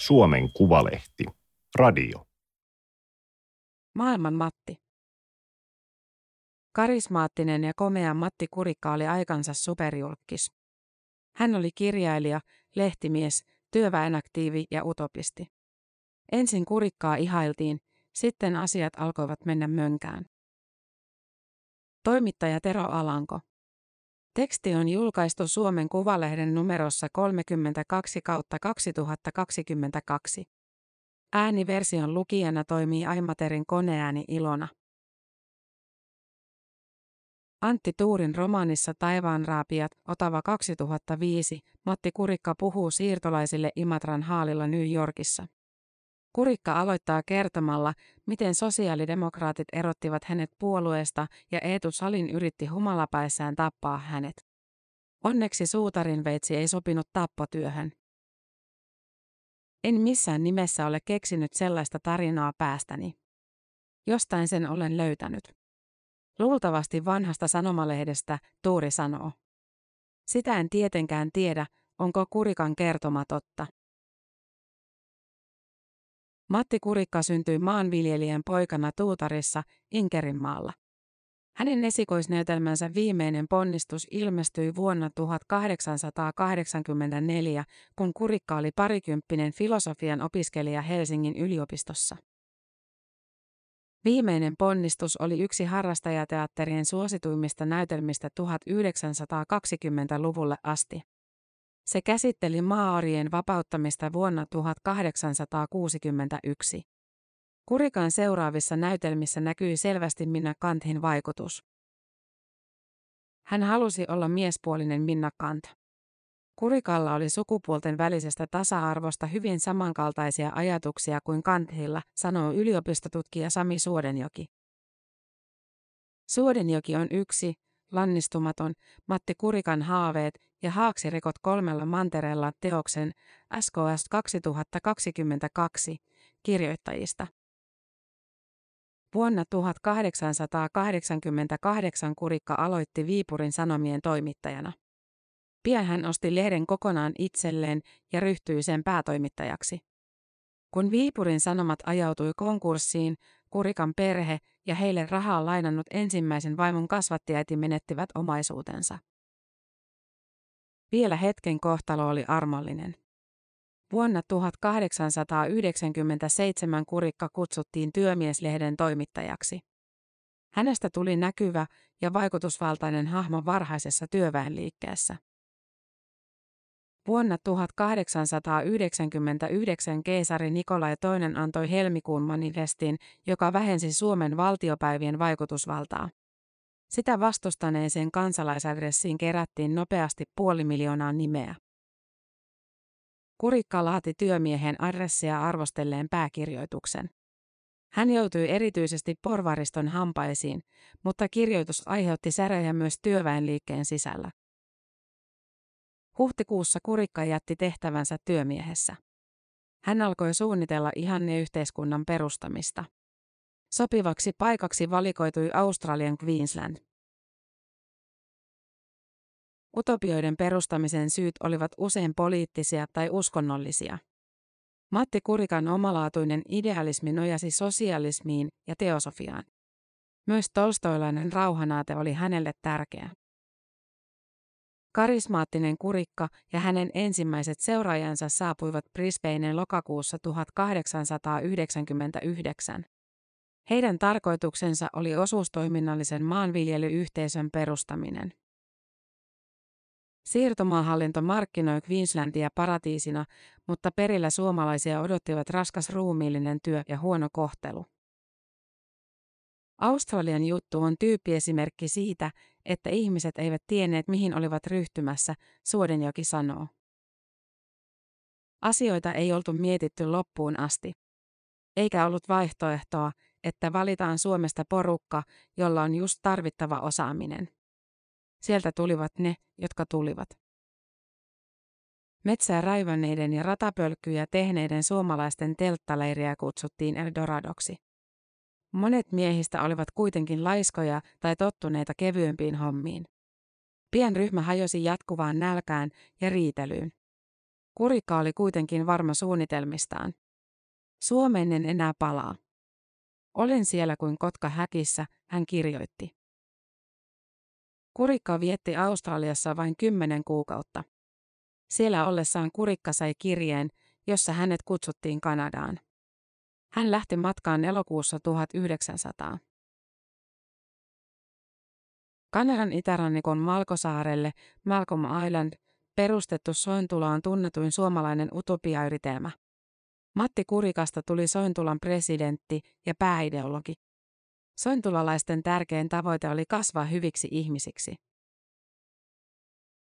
Suomen Kuvalehti. Radio. Maailman Matti. Karismaattinen ja komea Matti Kurikka oli aikansa superjulkis. Hän oli kirjailija, lehtimies, työväenaktiivi ja utopisti. Ensin Kurikkaa ihailtiin, sitten asiat alkoivat mennä mönkään. Toimittaja Tero Alanko. Teksti on julkaistu Suomen Kuvalehden numerossa 32 kautta 2022. Ääniversion lukijana toimii Aimaterin koneääni Ilona. Antti Tuurin romaanissa Taivaanraapiat, Otava 2005, Matti Kurikka puhuu siirtolaisille Imatran haalilla New Yorkissa. Kurikka aloittaa kertomalla, miten sosiaalidemokraatit erottivat hänet puolueesta ja Eetu Salin yritti humalapäissään tappaa hänet. Onneksi suutarin veitsi ei sopinut tappotyöhön. En missään nimessä ole keksinyt sellaista tarinaa päästäni. Jostain sen olen löytänyt. Luultavasti vanhasta sanomalehdestä, Tuuri sanoo. Sitä en tietenkään tiedä, onko Kurikan kertoma totta. Matti Kurikka syntyi maanviljelijän poikana Tuutarissa, Inkerinmaalla. Hänen esikoisnäytelmänsä viimeinen ponnistus ilmestyi vuonna 1884, kun Kurikka oli parikymppinen filosofian opiskelija Helsingin yliopistossa. Viimeinen ponnistus oli yksi harrastajateatterien suosituimmista näytelmistä 1920-luvulle asti. Se käsitteli maaorien vapauttamista vuonna 1861. Kurikan seuraavissa näytelmissä näkyi selvästi Minna Kanthin vaikutus. Hän halusi olla miespuolinen Minna Kant. Kurikalla oli sukupuolten välisestä tasa-arvosta hyvin samankaltaisia ajatuksia kuin Kanthilla, sanoo yliopistotutkija Sami Suodenjoki. Suodenjoki on yksi, lannistumaton, Matti Kurikan haaveet ja haaksirikot kolmella mantereella teoksen SKS 2022 kirjoittajista. Vuonna 1888 Kurikka aloitti Viipurin Sanomien toimittajana. Pian hän osti lehden kokonaan itselleen ja ryhtyi sen päätoimittajaksi. Kun Viipurin Sanomat ajautui konkurssiin, Kurikan perhe ja heille rahaa lainannut ensimmäisen vaimon kasvattiäiti menettivät omaisuutensa. Vielä hetken kohtalo oli armollinen. Vuonna 1897 Kurikka kutsuttiin työmieslehden toimittajaksi. Hänestä tuli näkyvä ja vaikutusvaltainen hahmo varhaisessa työväenliikkeessä. Vuonna 1899 keisari Nikolai II antoi helmikuun manifestin, joka vähensi Suomen valtiopäivien vaikutusvaltaa. Sitä vastustaneeseen kansalaisadressiin kerättiin nopeasti puoli miljoonaa nimeä. Kurikka laati työmiehen adressia arvostelleen pääkirjoituksen. Hän joutui erityisesti porvariston hampaisiin, mutta kirjoitus aiheutti säröjä myös työväenliikkeen sisällä. Huhtikuussa Kurikka jätti tehtävänsä työmiehessä. Hän alkoi suunnitella ihanne-yhteiskunnan perustamista. Sopivaksi paikaksi valikoitui Australian Queensland. Utopioiden perustamisen syyt olivat usein poliittisia tai uskonnollisia. Matti Kurikan omalaatuinen idealismi nojasi sosialismiin ja teosofiaan. Myös tolstoilainen rauhanaate oli hänelle tärkeä. Karismaattinen kurikka ja hänen ensimmäiset seuraajansa saapuivat Brisbaneen lokakuussa 1899. Heidän tarkoituksensa oli osuustoiminnallisen maanviljelyyhteisön perustaminen. Siirtomaahallinto markkinoi Queenslandia paratiisina, mutta perillä suomalaisia odottivat raskas ruumiillinen työ ja huono kohtelu. Australian juttu on tyyppiesimerkki siitä, että ihmiset eivät tienneet mihin olivat ryhtymässä, Suodenjoki sanoo. Asioita ei oltu mietitty loppuun asti. Eikä ollut vaihtoehtoa, että valitaan Suomesta porukka, jolla on just tarvittava osaaminen. Sieltä tulivat ne, jotka tulivat. Metsää raivanneiden ja ratapölkkyjä tehneiden suomalaisten telttaleiriä kutsuttiin Eldoradoksi. Monet miehistä olivat kuitenkin laiskoja tai tottuneita kevyempiin hommiin. Pian ryhmä hajosi jatkuvaan nälkään ja riitelyyn. Kurikka oli kuitenkin varma suunnitelmistaan. Suomeen en enää palaa. Olen siellä kuin kotka häkissä, hän kirjoitti. Kurikka vietti Australiassa vain kymmenen kuukautta. Siellä ollessaan Kurikka sai kirjeen, jossa hänet kutsuttiin Kanadaan. Hän lähti matkaan elokuussa 1900. Kanadan itärannikon Malkosaarelle Malcolm Island perustettu Sointula on tunnetuin suomalainen utopiayritelmä. Matti Kurikasta tuli Sointulan presidentti ja pääideologi. Sointulalaisten tärkein tavoite oli kasvaa hyviksi ihmisiksi.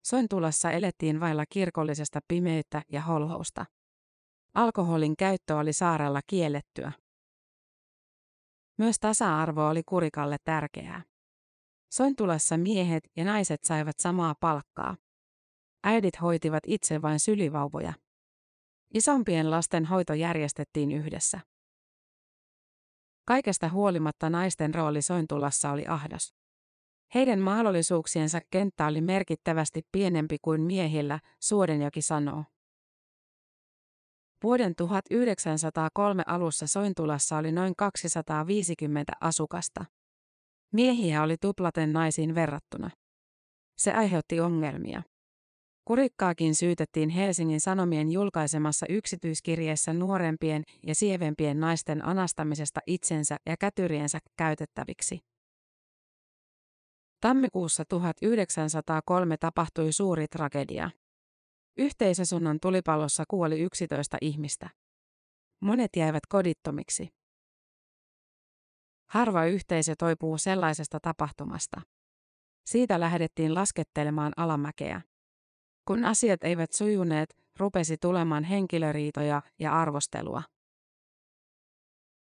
Sointulassa elettiin vailla kirkollisesta pimeyttä ja holhousta. Alkoholin käyttö oli saarella kiellettyä. Myös tasa-arvo oli Kurikalle tärkeää. Sointulassa miehet ja naiset saivat samaa palkkaa. Äidit hoitivat itse vain sylivauvoja. Isompien lasten hoito järjestettiin yhdessä. Kaikesta huolimatta naisten rooli Sointulassa oli ahdas. Heidän mahdollisuuksiensa kenttä oli merkittävästi pienempi kuin miehillä, Suodenjoki sanoo. Vuoden 1903 alussa Sointulassa oli noin 250 asukasta. Miehiä oli tuplaten naisiin verrattuna. Se aiheutti ongelmia. Kurikkaakin syytettiin Helsingin Sanomien julkaisemassa yksityiskirjeessä nuorempien ja sievempien naisten anastamisesta itsensä ja kätyriensä käytettäviksi. Tammikuussa 1903 tapahtui suuri tragedia. Yhteisösunnan tulipalossa kuoli 11 ihmistä. Monet jäivät kodittomiksi. Harva yhteisö toipuu sellaisesta tapahtumasta. Siitä lähdettiin laskettelemaan alamäkeä. Kun asiat eivät sujuneet, rupesi tulemaan henkilöriitoja ja arvostelua.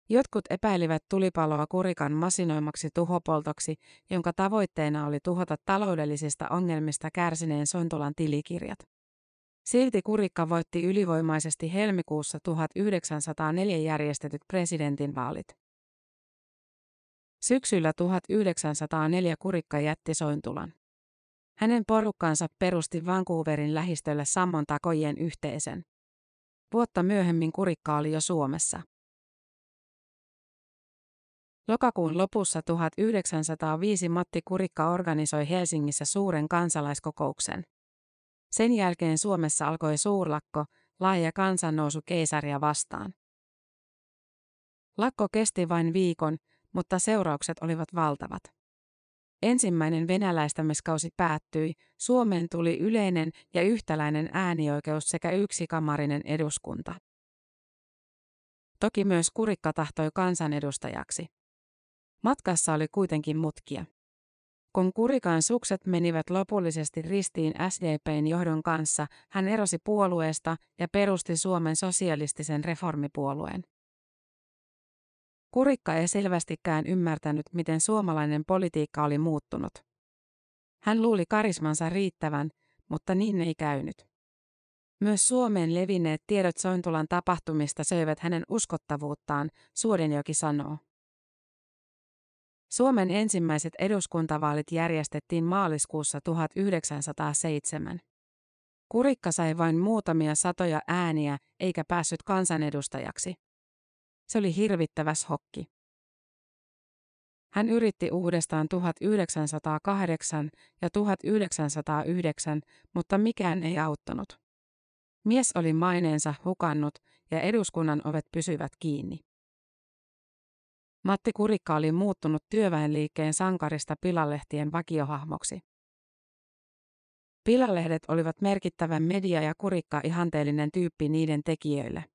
Jotkut epäilivät tulipaloa kurikan masinoimaksi tuhopoltoksi, jonka tavoitteena oli tuhota taloudellisista ongelmista kärsineen Sontolan tilikirjat. Silti kurikka voitti ylivoimaisesti helmikuussa 1904 järjestetyt presidentinvaalit. Syksyllä 1904 kurikka jätti Sointulan. Hänen porukkansa perusti Vancouverin lähistöllä Sammon takojen yhteisen. Vuotta myöhemmin kurikka oli jo Suomessa. Lokakuun lopussa 1905 Matti Kurikka organisoi Helsingissä suuren kansalaiskokouksen. Sen jälkeen Suomessa alkoi suurlakko, laaja kansannousu keisaria vastaan. Lakko kesti vain viikon, mutta seuraukset olivat valtavat. Ensimmäinen venäläistämiskausi päättyi, Suomeen tuli yleinen ja yhtäläinen äänioikeus sekä yksikamarinen eduskunta. Toki myös Kurikka tahtoi kansanedustajaksi. Matkassa oli kuitenkin mutkia. Kun Kurikan sukset menivät lopullisesti ristiin SDPn johdon kanssa, hän erosi puolueesta ja perusti Suomen sosialistisen reformipuolueen. Kurikka ei selvästikään ymmärtänyt, miten suomalainen politiikka oli muuttunut. Hän luuli karismansa riittävän, mutta niin ei käynyt. Myös Suomeen levinneet tiedot Sointulan tapahtumista söivät hänen uskottavuuttaan, Suodenjoki sanoo. Suomen ensimmäiset eduskuntavaalit järjestettiin maaliskuussa 1907. Kurikka sai vain muutamia satoja ääniä eikä päässyt kansanedustajaksi. Se oli hirvittävä hokki. Hän yritti uudestaan 1908 ja 1909, mutta mikään ei auttanut. Mies oli maineensa hukannut ja eduskunnan ovet pysyvät kiinni. Matti Kurikka oli muuttunut työväenliikkeen sankarista pilalehtien vakiohahmoksi. Pilalehdet olivat merkittävä media ja kurikka ihanteellinen tyyppi niiden tekijöille.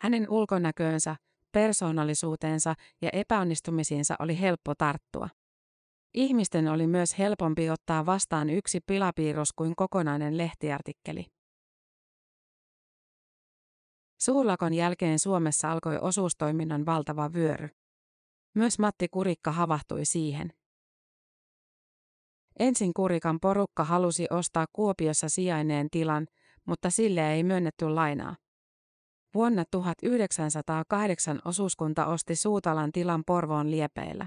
Hänen ulkonäköönsä, persoonallisuuteensa ja epäonnistumisiinsa oli helppo tarttua. Ihmisten oli myös helpompi ottaa vastaan yksi pilapiirros kuin kokonainen lehtiartikkeli. Suurlakon jälkeen Suomessa alkoi osuustoiminnan valtava vyöry. Myös Matti Kurikka havahtui siihen. Ensin Kurikan porukka halusi ostaa Kuopiossa sijainneen tilan, mutta sille ei myönnetty lainaa. Vuonna 1908 osuuskunta osti Suutalan tilan Porvoon liepeillä.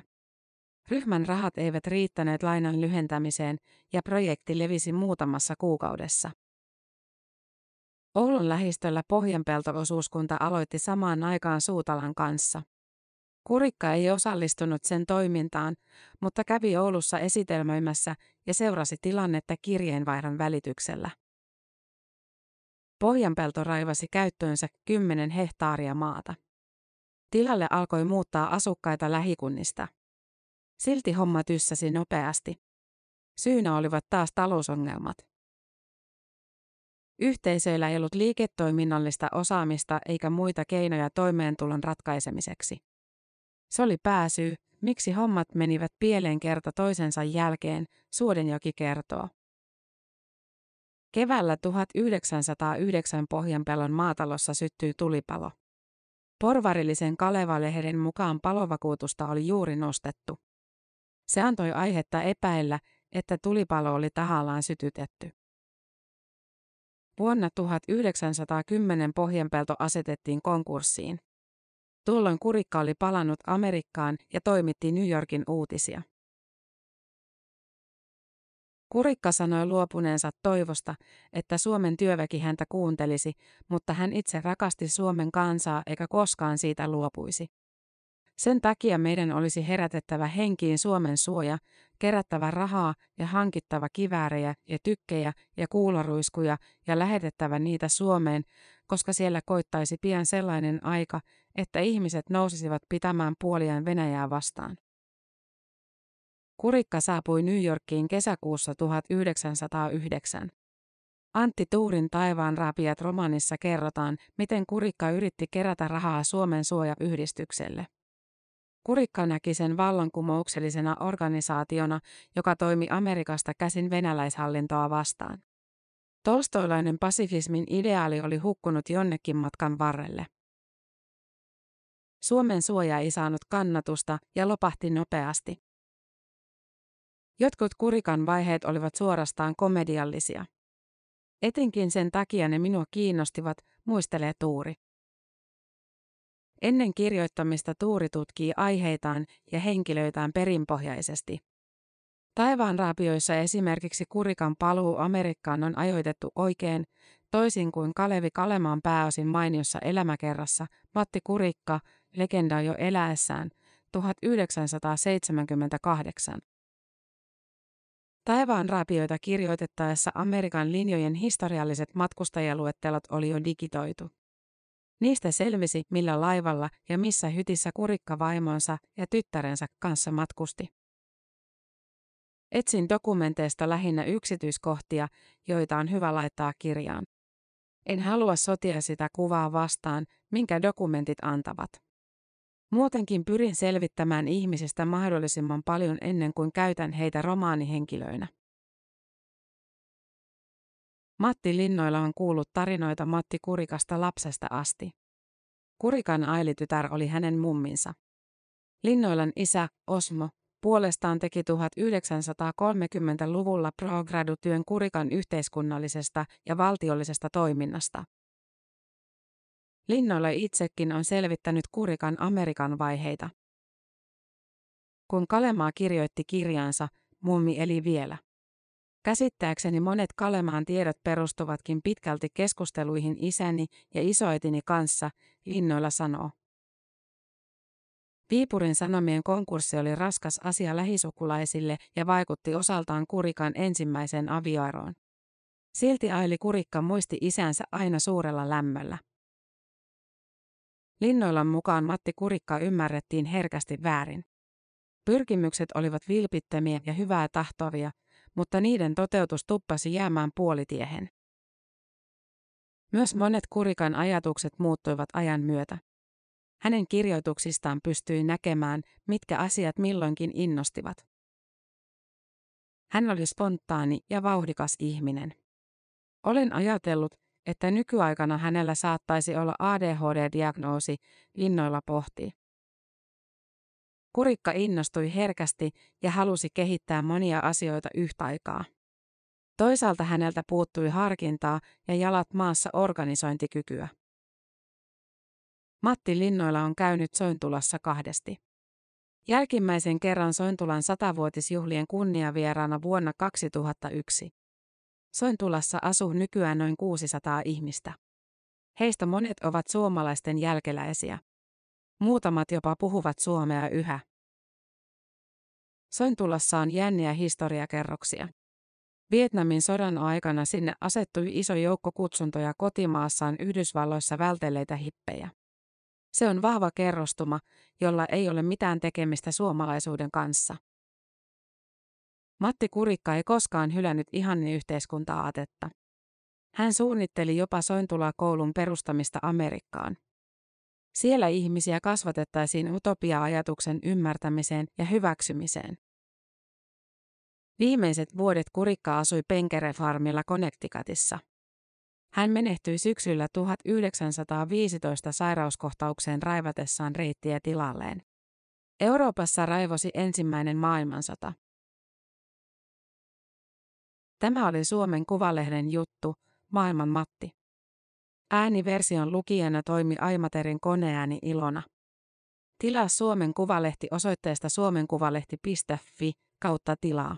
Ryhmän rahat eivät riittäneet lainan lyhentämiseen ja projekti levisi muutamassa kuukaudessa. Oulun lähistöllä Pohjanpelto-osuuskunta aloitti samaan aikaan Suutalan kanssa. Kurikka ei osallistunut sen toimintaan, mutta kävi Oulussa esitelmöimässä ja seurasi tilannetta kirjeenvaihdon välityksellä. Pohjanpelto raivasi käyttöönsä 10 hehtaaria maata. Tilalle alkoi muuttaa asukkaita lähikunnista. Silti homma tyssäsi nopeasti. Syynä olivat taas talousongelmat. Yhteisöillä ei ollut liiketoiminnallista osaamista eikä muita keinoja toimeentulon ratkaisemiseksi. Se oli pääsyy, miksi hommat menivät pieleen kerta toisensa jälkeen, Suodenjoki kertoo. Keväällä 1909 Pohjanpelon maatalossa syttyi tulipalo. Porvarillisen Kaleva-lehden mukaan palovakuutusta oli juuri nostettu. Se antoi aihetta epäillä, että tulipalo oli tahallaan sytytetty. Vuonna 1910 Pohjanpelto asetettiin konkurssiin. Tuolloin kurikka oli palannut Amerikkaan ja toimitti New Yorkin uutisia. Kurikka sanoi luopuneensa toivosta, että Suomen työväki häntä kuuntelisi, mutta hän itse rakasti Suomen kansaa eikä koskaan siitä luopuisi. Sen takia meidän olisi herätettävä henkiin Suomen suoja, kerättävä rahaa ja hankittava kiväärejä ja tykkejä ja kuularuiskuja ja lähetettävä niitä Suomeen, koska siellä koittaisi pian sellainen aika, että ihmiset nousisivat pitämään puoliaan Venäjää vastaan. Kurikka saapui New Yorkiin kesäkuussa 1909. Antti Tuurin Taivaan raapiat romanissa kerrotaan, miten Kurikka yritti kerätä rahaa Suomen suojayhdistykselle. Kurikka näki sen vallankumouksellisena organisaationa, joka toimi Amerikasta käsin venäläishallintoa vastaan. Tolstoilainen pasifismin ideaali oli hukkunut jonnekin matkan varrelle. Suomen suoja ei saanut kannatusta ja lopahti nopeasti. Jotkut kurikan vaiheet olivat suorastaan komediallisia. Etenkin sen takia ne minua kiinnostivat, muistelee Tuuri. Ennen kirjoittamista Tuuri tutkii aiheitaan ja henkilöitään perinpohjaisesti. Taivaan raapioissa esimerkiksi Kurikan paluu Amerikkaan on ajoitettu oikein, toisin kuin Kalevi Kalemaan pääosin mainiossa elämäkerrassa Matti Kurikka, legenda jo eläessään, 1978. Taivaan raapioita kirjoitettaessa Amerikan linjojen historialliset matkustajaluettelot oli jo digitoitu. Niistä selvisi, millä laivalla ja missä hytissä kurikka vaimonsa ja tyttärensä kanssa matkusti. Etsin dokumenteista lähinnä yksityiskohtia, joita on hyvä laittaa kirjaan. En halua sotia sitä kuvaa vastaan, minkä dokumentit antavat. Muutenkin pyrin selvittämään ihmisistä mahdollisimman paljon ennen kuin käytän heitä romaanihenkilöinä. Matti Linnoilla on kuullut tarinoita Matti Kurikasta lapsesta asti. Kurikan ailitytär oli hänen mumminsa. Linnoilan isä, Osmo, puolestaan teki 1930-luvulla pro-gradu-työn Kurikan yhteiskunnallisesta ja valtiollisesta toiminnasta. Linnoilla itsekin on selvittänyt Kurikan Amerikan vaiheita. Kun Kalemaa kirjoitti kirjansa, mummi eli vielä. Käsittääkseni monet Kalemaan tiedot perustuvatkin pitkälti keskusteluihin isäni ja isoitini kanssa, Linnoilla sanoo. Viipurin Sanomien konkurssi oli raskas asia lähisukulaisille ja vaikutti osaltaan Kurikan ensimmäiseen avioeroon. Silti Aili Kurikka muisti isänsä aina suurella lämmöllä. Linnoillan mukaan Matti Kurikka ymmärrettiin herkästi väärin. Pyrkimykset olivat vilpittömiä ja hyvää tahtovia, mutta niiden toteutus tuppasi jäämään puolitiehen. Myös monet Kurikan ajatukset muuttuivat ajan myötä. Hänen kirjoituksistaan pystyi näkemään, mitkä asiat milloinkin innostivat. Hän oli spontaani ja vauhdikas ihminen. Olen ajatellut, että nykyaikana hänellä saattaisi olla ADHD-diagnoosi, linnoilla pohtii. Kurikka innostui herkästi ja halusi kehittää monia asioita yhtä aikaa. Toisaalta häneltä puuttui harkintaa ja jalat maassa organisointikykyä. Matti Linnoilla on käynyt Sointulassa kahdesti. Jälkimmäisen kerran Sointulan satavuotisjuhlien kunniavieraana vuonna 2001. Sointulassa asuu nykyään noin 600 ihmistä. Heistä monet ovat suomalaisten jälkeläisiä. Muutamat jopa puhuvat suomea yhä. Sointulassa on jänniä historiakerroksia. Vietnamin sodan aikana sinne asettui iso joukko kutsuntoja kotimaassaan Yhdysvalloissa vältelleitä hippejä. Se on vahva kerrostuma, jolla ei ole mitään tekemistä suomalaisuuden kanssa. Matti Kurikka ei koskaan hylännyt ihanne-yhteiskunta-aatetta. Hän suunnitteli jopa Sointula-koulun perustamista Amerikkaan. Siellä ihmisiä kasvatettaisiin utopia-ajatuksen ymmärtämiseen ja hyväksymiseen. Viimeiset vuodet Kurikka asui Penkere-farmilla Connecticutissa. Hän menehtyi syksyllä 1915 sairauskohtaukseen raivatessaan reittiä tilalleen. Euroopassa raivosi ensimmäinen maailmansota. Tämä oli Suomen Kuvalehden juttu, Maailman Matti. Ääniversion lukijana toimi Aimaterin koneääni Ilona. Tilaa Suomen Kuvalehti osoitteesta suomenkuvalehti.fi kautta tilaa.